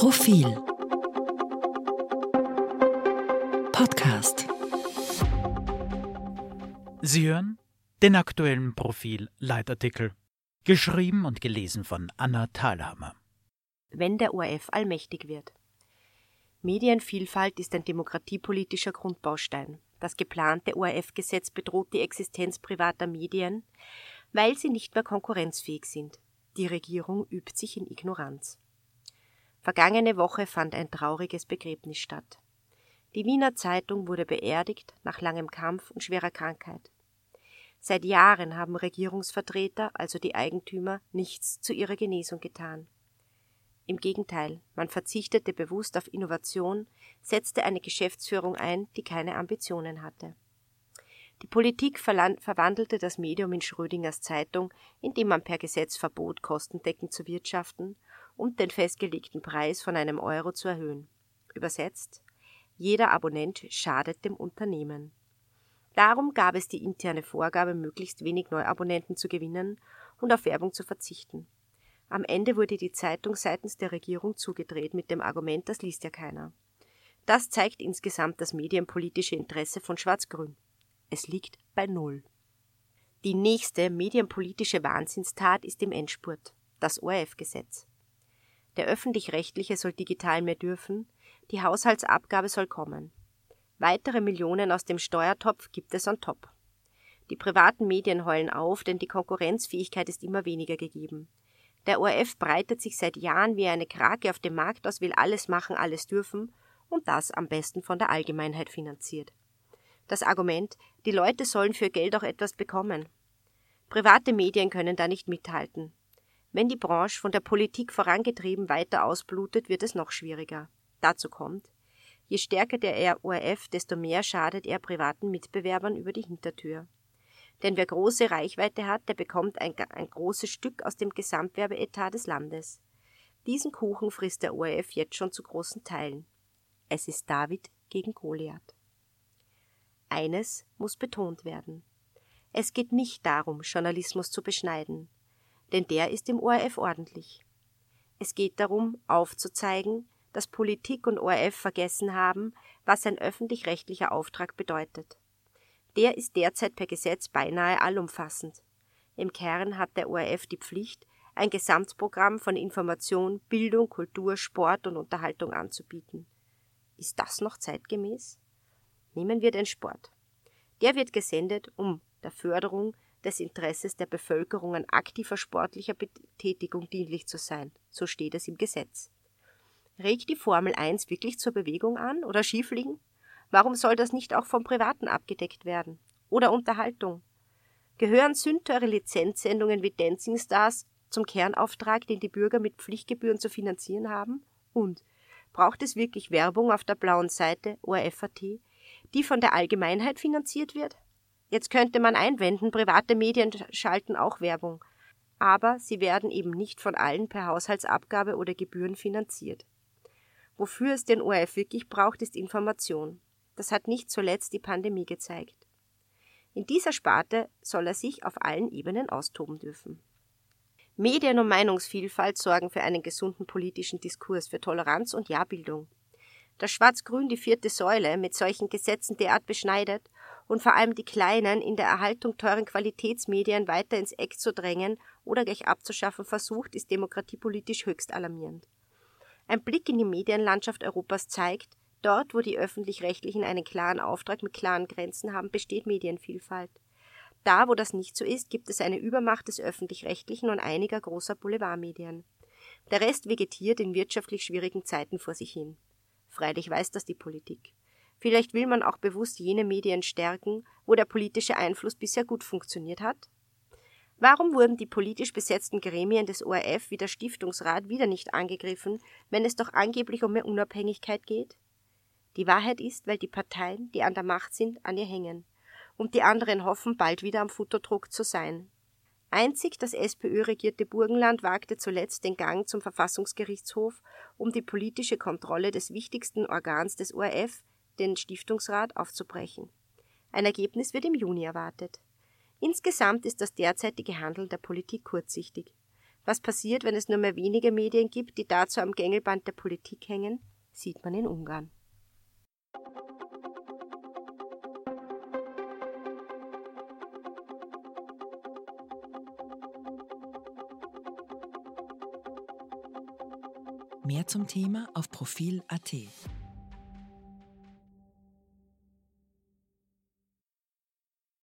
Profil Podcast Sie hören den aktuellen Profil-Leitartikel, geschrieben und gelesen von Anna Thalhammer. Wenn der ORF allmächtig wird. Medienvielfalt ist ein demokratiepolitischer Grundbaustein. Das geplante ORF-Gesetz bedroht die Existenz privater Medien, weil sie nicht mehr konkurrenzfähig sind. Die Regierung übt sich in Ignoranz. Vergangene Woche fand ein trauriges Begräbnis statt. Die Wiener Zeitung wurde beerdigt nach langem Kampf und schwerer Krankheit. Seit Jahren haben Regierungsvertreter, also die Eigentümer, nichts zu ihrer Genesung getan. Im Gegenteil, man verzichtete bewusst auf Innovation, setzte eine Geschäftsführung ein, die keine Ambitionen hatte. Die Politik verwandelte das Medium in Schrödingers Zeitung, indem man per Gesetz verbot, kostendeckend zu wirtschaften und den festgelegten Preis von einem Euro zu erhöhen. Übersetzt, jeder Abonnent schadet dem Unternehmen. Darum gab es die interne Vorgabe, möglichst wenig Neuabonnenten zu gewinnen und auf Werbung zu verzichten. Am Ende wurde die Zeitung seitens der Regierung zugedreht mit dem Argument, das liest ja keiner. Das zeigt insgesamt das medienpolitische Interesse von Schwarz-Grün. Es liegt bei Null. Die nächste medienpolitische Wahnsinnstat ist im Endspurt, das ORF-Gesetz. Der öffentlich-rechtliche soll digital mehr dürfen, die Haushaltsabgabe soll kommen. Weitere Millionen aus dem Steuertopf gibt es on top. Die privaten Medien heulen auf, denn die Konkurrenzfähigkeit ist immer weniger gegeben. Der ORF breitet sich seit Jahren wie eine Krake auf dem Markt aus, will alles machen, alles dürfen und das am besten von der Allgemeinheit finanziert. Das Argument, die Leute sollen für Geld auch etwas bekommen. Private Medien können da nicht mithalten. Wenn die Branche von der Politik vorangetrieben weiter ausblutet, wird es noch schwieriger. Dazu kommt, Je stärker der ORF, desto mehr schadet er privaten Mitbewerbern über die Hintertür. Denn wer große Reichweite hat, der bekommt ein, ein großes Stück aus dem Gesamtwerbeetat des Landes. Diesen Kuchen frisst der ORF jetzt schon zu großen Teilen. Es ist David gegen Goliath. Eines muss betont werden. Es geht nicht darum, Journalismus zu beschneiden, denn der ist im ORF ordentlich. Es geht darum, aufzuzeigen, dass Politik und ORF vergessen haben, was ein öffentlich-rechtlicher Auftrag bedeutet. Der ist derzeit per Gesetz beinahe allumfassend. Im Kern hat der ORF die Pflicht, ein Gesamtprogramm von Information, Bildung, Kultur, Sport und Unterhaltung anzubieten. Ist das noch zeitgemäß? Nehmen wir den Sport. Der wird gesendet, um der Förderung des Interesses der Bevölkerung an aktiver sportlicher Betätigung dienlich zu sein. So steht es im Gesetz. Regt die Formel 1 wirklich zur Bewegung an oder Skifliegen? Warum soll das nicht auch vom Privaten abgedeckt werden? Oder Unterhaltung? Gehören sündteure Lizenzsendungen wie Dancing Stars zum Kernauftrag, den die Bürger mit Pflichtgebühren zu finanzieren haben? Und braucht es wirklich Werbung auf der blauen Seite ORFAT, die von der Allgemeinheit finanziert wird? Jetzt könnte man einwenden, private Medien schalten auch Werbung, aber sie werden eben nicht von allen per Haushaltsabgabe oder Gebühren finanziert. Wofür es den ORF wirklich braucht, ist Information. Das hat nicht zuletzt die Pandemie gezeigt. In dieser Sparte soll er sich auf allen Ebenen austoben dürfen. Medien- und Meinungsvielfalt sorgen für einen gesunden politischen Diskurs, für Toleranz und Ja-Bildung. Dass Schwarz-Grün die vierte Säule mit solchen Gesetzen derart beschneidet und vor allem die Kleinen in der Erhaltung teuren Qualitätsmedien weiter ins Eck zu drängen oder gleich abzuschaffen versucht, ist demokratiepolitisch höchst alarmierend. Ein Blick in die Medienlandschaft Europas zeigt, dort, wo die öffentlich-rechtlichen einen klaren Auftrag mit klaren Grenzen haben, besteht Medienvielfalt. Da, wo das nicht so ist, gibt es eine Übermacht des öffentlich-rechtlichen und einiger großer Boulevardmedien. Der Rest vegetiert in wirtschaftlich schwierigen Zeiten vor sich hin. Freilich weiß das die Politik. Vielleicht will man auch bewusst jene Medien stärken, wo der politische Einfluss bisher gut funktioniert hat? Warum wurden die politisch besetzten Gremien des ORF wie der Stiftungsrat wieder nicht angegriffen, wenn es doch angeblich um mehr Unabhängigkeit geht? Die Wahrheit ist, weil die Parteien, die an der Macht sind, an ihr hängen und die anderen hoffen, bald wieder am Futterdruck zu sein. Einzig das SPÖ-regierte Burgenland wagte zuletzt den Gang zum Verfassungsgerichtshof, um die politische Kontrolle des wichtigsten Organs des ORF, den Stiftungsrat, aufzubrechen. Ein Ergebnis wird im Juni erwartet. Insgesamt ist das derzeitige Handeln der Politik kurzsichtig. Was passiert, wenn es nur mehr wenige Medien gibt, die dazu am Gängelband der Politik hängen, sieht man in Ungarn. Mehr zum Thema auf Profil.at.